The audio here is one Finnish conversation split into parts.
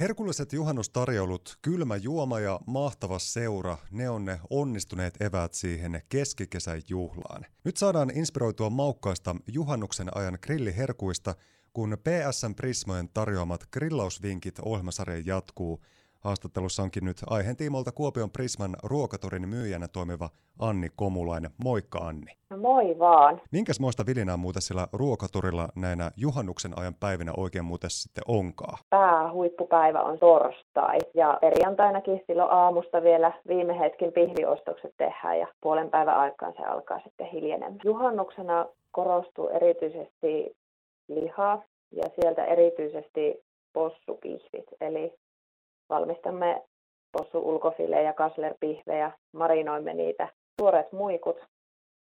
Herkulliset juhannustarjoulut, kylmä juoma ja mahtava seura, ne on ne onnistuneet eväät siihen keskikesän juhlaan. Nyt saadaan inspiroitua maukkaista juhannuksen ajan grilliherkuista, kun PSN Prismojen tarjoamat grillausvinkit ohjelmasarja jatkuu – Haastattelussa onkin nyt aiheen tiimolta Kuopion Prisman ruokatorin myyjänä toimiva Anni Komulainen. Moikka Anni. No moi vaan. Minkäs muista vilinää muuten sillä ruokatorilla näinä juhannuksen ajan päivinä oikein muuten sitten onkaa? Päähuippupäivä on torstai ja perjantainakin silloin aamusta vielä viime hetkin pihviostokset tehdään ja puolen päivän aikaan se alkaa sitten hiljenemään. Juhannuksena korostuu erityisesti liha ja sieltä erityisesti possupihvit, eli valmistamme possu ulkofilejä ja kaslerpihvejä, marinoimme niitä. Tuoreet muikut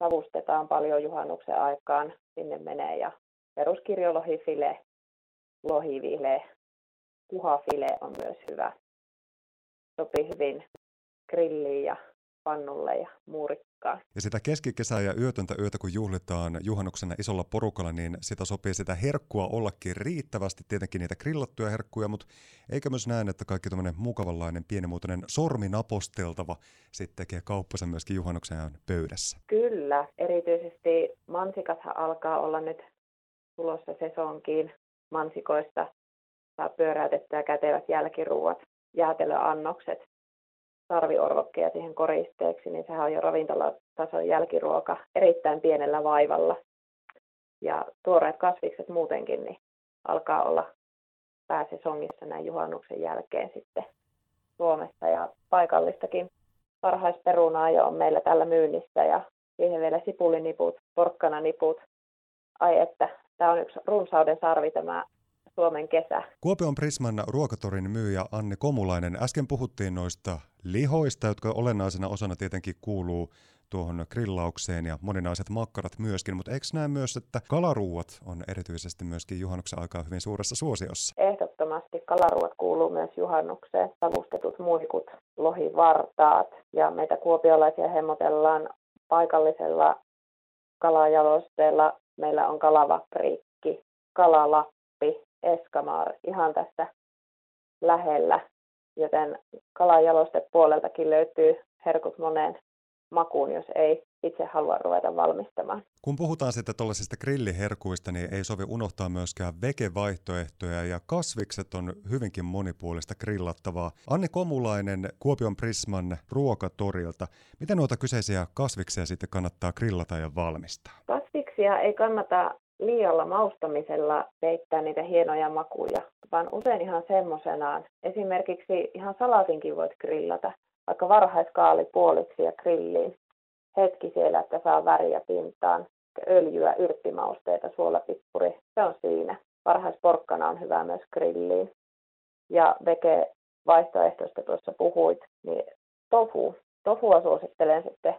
savustetaan paljon juhannuksen aikaan, sinne menee ja peruskirjolohifile, lohivile, kuhafile on myös hyvä. Sopii hyvin grilliin ja pannulle ja muurikkaan. Ja sitä keskikesää ja yötöntä yötä, kun juhlitaan juhannuksena isolla porukalla, niin sitä sopii sitä herkkua ollakin riittävästi, tietenkin niitä grillattuja herkkuja, mutta eikä myös näin, että kaikki tämmöinen mukavanlainen pienimuotoinen sorminaposteltava sitten tekee kauppansa myöskin juhannuksen ajan pöydässä. Kyllä, erityisesti mansikathan alkaa olla nyt tulossa sesonkiin mansikoista saa pyöräytettyä kätevät jälkiruuat, jäätelöannokset sarviorvokkeja siihen koristeeksi, niin sehän on jo ravintolatason jälkiruoka erittäin pienellä vaivalla. Ja tuoreet kasvikset muutenkin niin alkaa olla pääsesongissa näin juhannuksen jälkeen sitten Suomessa ja paikallistakin parhaisperunaa jo on meillä tällä myynnissä ja siihen vielä sipuliniput, porkkananiput. Ai että, tämä on yksi runsauden sarvi tämä Suomen kesä. Kuopion Prisman ruokatorin myyjä Anni Komulainen. Äsken puhuttiin noista lihoista, jotka olennaisena osana tietenkin kuuluu tuohon grillaukseen ja moninaiset makkarat myöskin, mutta eikö näe myös, että kalaruuat on erityisesti myöskin juhannuksen aikaa hyvin suuressa suosiossa? Ehdottomasti kalaruuat kuuluu myös juhannukseen, savustetut muikut, lohivartaat ja meitä kuopiolaisia hemmotellaan paikallisella kalajalosteella. Meillä on kalavapriikki, kalalappi, Eskamar ihan tässä lähellä, joten kalajalostepuoleltakin löytyy herkut moneen makuun, jos ei itse halua ruveta valmistamaan. Kun puhutaan sitten tuollaisista grilliherkuista, niin ei sovi unohtaa myöskään vegevaihtoehtoja ja kasvikset on hyvinkin monipuolista grillattavaa. Anni Komulainen Kuopion Prisman ruokatorilta. Miten noita kyseisiä kasviksia sitten kannattaa grillata ja valmistaa? Kasviksia ei kannata liialla maustamisella peittää niitä hienoja makuja, vaan usein ihan semmoisenaan. Esimerkiksi ihan salatinkin voit grillata, vaikka varhaiskaali puoliksi ja grilliin. Hetki siellä, että saa väriä pintaan, öljyä, yrttimausteita, suolapippuri, se on siinä. Varhaisporkkana on hyvä myös grilliin. Ja veke vaihtoehtoista tuossa puhuit, niin tofu. Tofua suosittelen sitten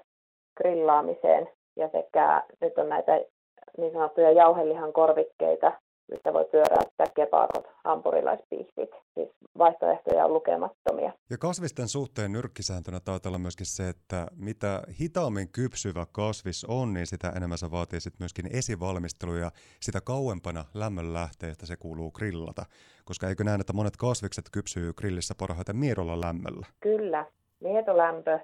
grillaamiseen ja sekä nyt on näitä niin sanottuja jauhelihan korvikkeita, mistä voi pyöräyttää keparot, hampurilaispihvit. Siis vaihtoehtoja on lukemattomia. Ja kasvisten suhteen nyrkkisääntönä taitaa olla myöskin se, että mitä hitaammin kypsyvä kasvis on, niin sitä enemmän se vaatii sitten myöskin esivalmistelu ja sitä kauempana lämmönlähteestä se kuuluu grillata. Koska eikö näin, että monet kasvikset kypsyy grillissä parhaiten miedolla lämmöllä? Kyllä. Mietolämpö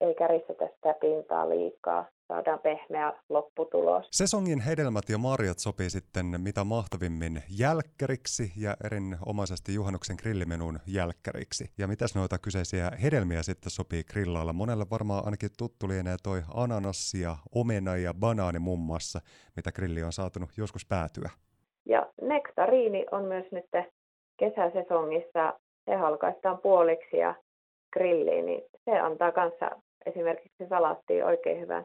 ei käristetä sitä pintaa liikaa saadaan pehmeä lopputulos. Sesongin hedelmät ja marjat sopii sitten mitä mahtavimmin jälkkäriksi ja erinomaisesti juhannuksen grillimenun jälkkäriksi. Ja mitäs noita kyseisiä hedelmiä sitten sopii grillailla? Monelle varmaan ainakin tuttu lienee toi ananassi ja omena ja banaani muun muassa, mitä grilli on saatunut joskus päätyä. Ja nektariini on myös nyt kesäsesongissa, se halkaistaan puoliksi ja grilliin, niin se antaa kanssa esimerkiksi salaattiin oikein hyvän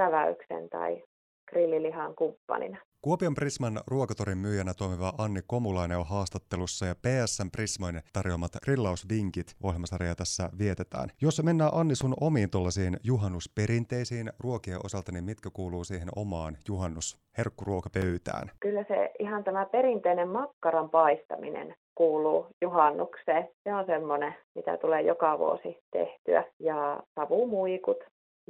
säväyksen tai grillilihan kumppanina. Kuopion Prisman ruokatorin myyjänä toimiva Anni Komulainen on haastattelussa ja PSN Prismoin tarjoamat grillausvinkit ohjelmasarjaa tässä vietetään. Jos mennään Anni sun omiin tuollaisiin juhannusperinteisiin ruokien osalta, niin mitkä kuuluu siihen omaan juhannusherkkuruokapöytään? Kyllä se ihan tämä perinteinen makkaran paistaminen kuuluu juhannukseen. Se on semmoinen, mitä tulee joka vuosi tehtyä. Ja savumuikut,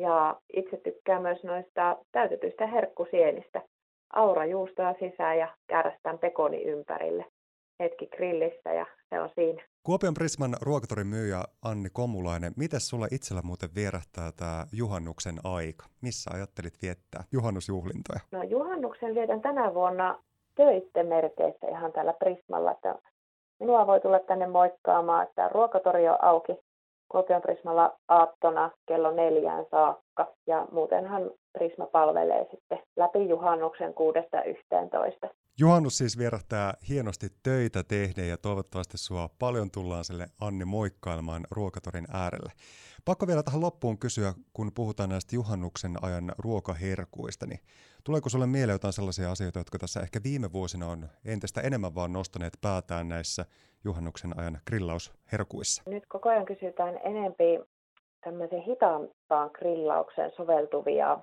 ja itse tykkään myös noista täytetyistä herkkusienistä. Aura juustoa sisään ja käärästään pekoni ympärille. hetki grillissä ja se on siinä. Kuopion Prisman ruokatorin myyjä Anni Komulainen, miten sulla itsellä muuten vierähtää tämä juhannuksen aika? Missä ajattelit viettää juhannusjuhlintoja? No juhannuksen vietän tänä vuonna töitten merkeissä ihan täällä Prismalla, että minua voi tulla tänne moikkaamaan, että ruokatori on auki Kuopion Prismalla aattona kello neljään saakka ja muutenhan Prisma palvelee sitten läpi juhannuksen kuudesta yhteentoista. Juhannus siis vierähtää hienosti töitä tehden ja toivottavasti sua paljon tullaan sille Anni moikkailemaan ruokatorin äärelle. Pakko vielä tähän loppuun kysyä, kun puhutaan näistä juhannuksen ajan ruokaherkuista, niin tuleeko sulle mieleen jotain sellaisia asioita, jotka tässä ehkä viime vuosina on entistä enemmän vaan nostaneet päätään näissä juhannuksen ajan grillausherkuissa? Nyt koko ajan kysytään enempi tämmöisen hitaampaan grillaukseen soveltuvia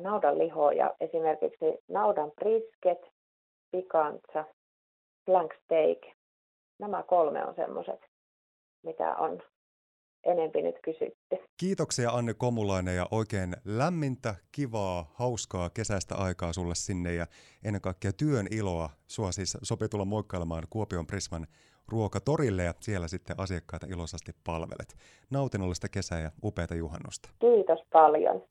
naudanlihoja, esimerkiksi naudan brisket, pikanza, flank steak. Nämä kolme on semmoiset, mitä on enempi nyt kysytty. Kiitoksia Anne Komulainen ja oikein lämmintä, kivaa, hauskaa kesäistä aikaa sulle sinne ja ennen kaikkea työn iloa. Sua siis sopii tulla moikkailemaan Kuopion Prisman ruokatorille ja siellä sitten asiakkaita iloisesti palvelet. Nautinnollista kesää ja upeata juhannusta. Kiitos paljon.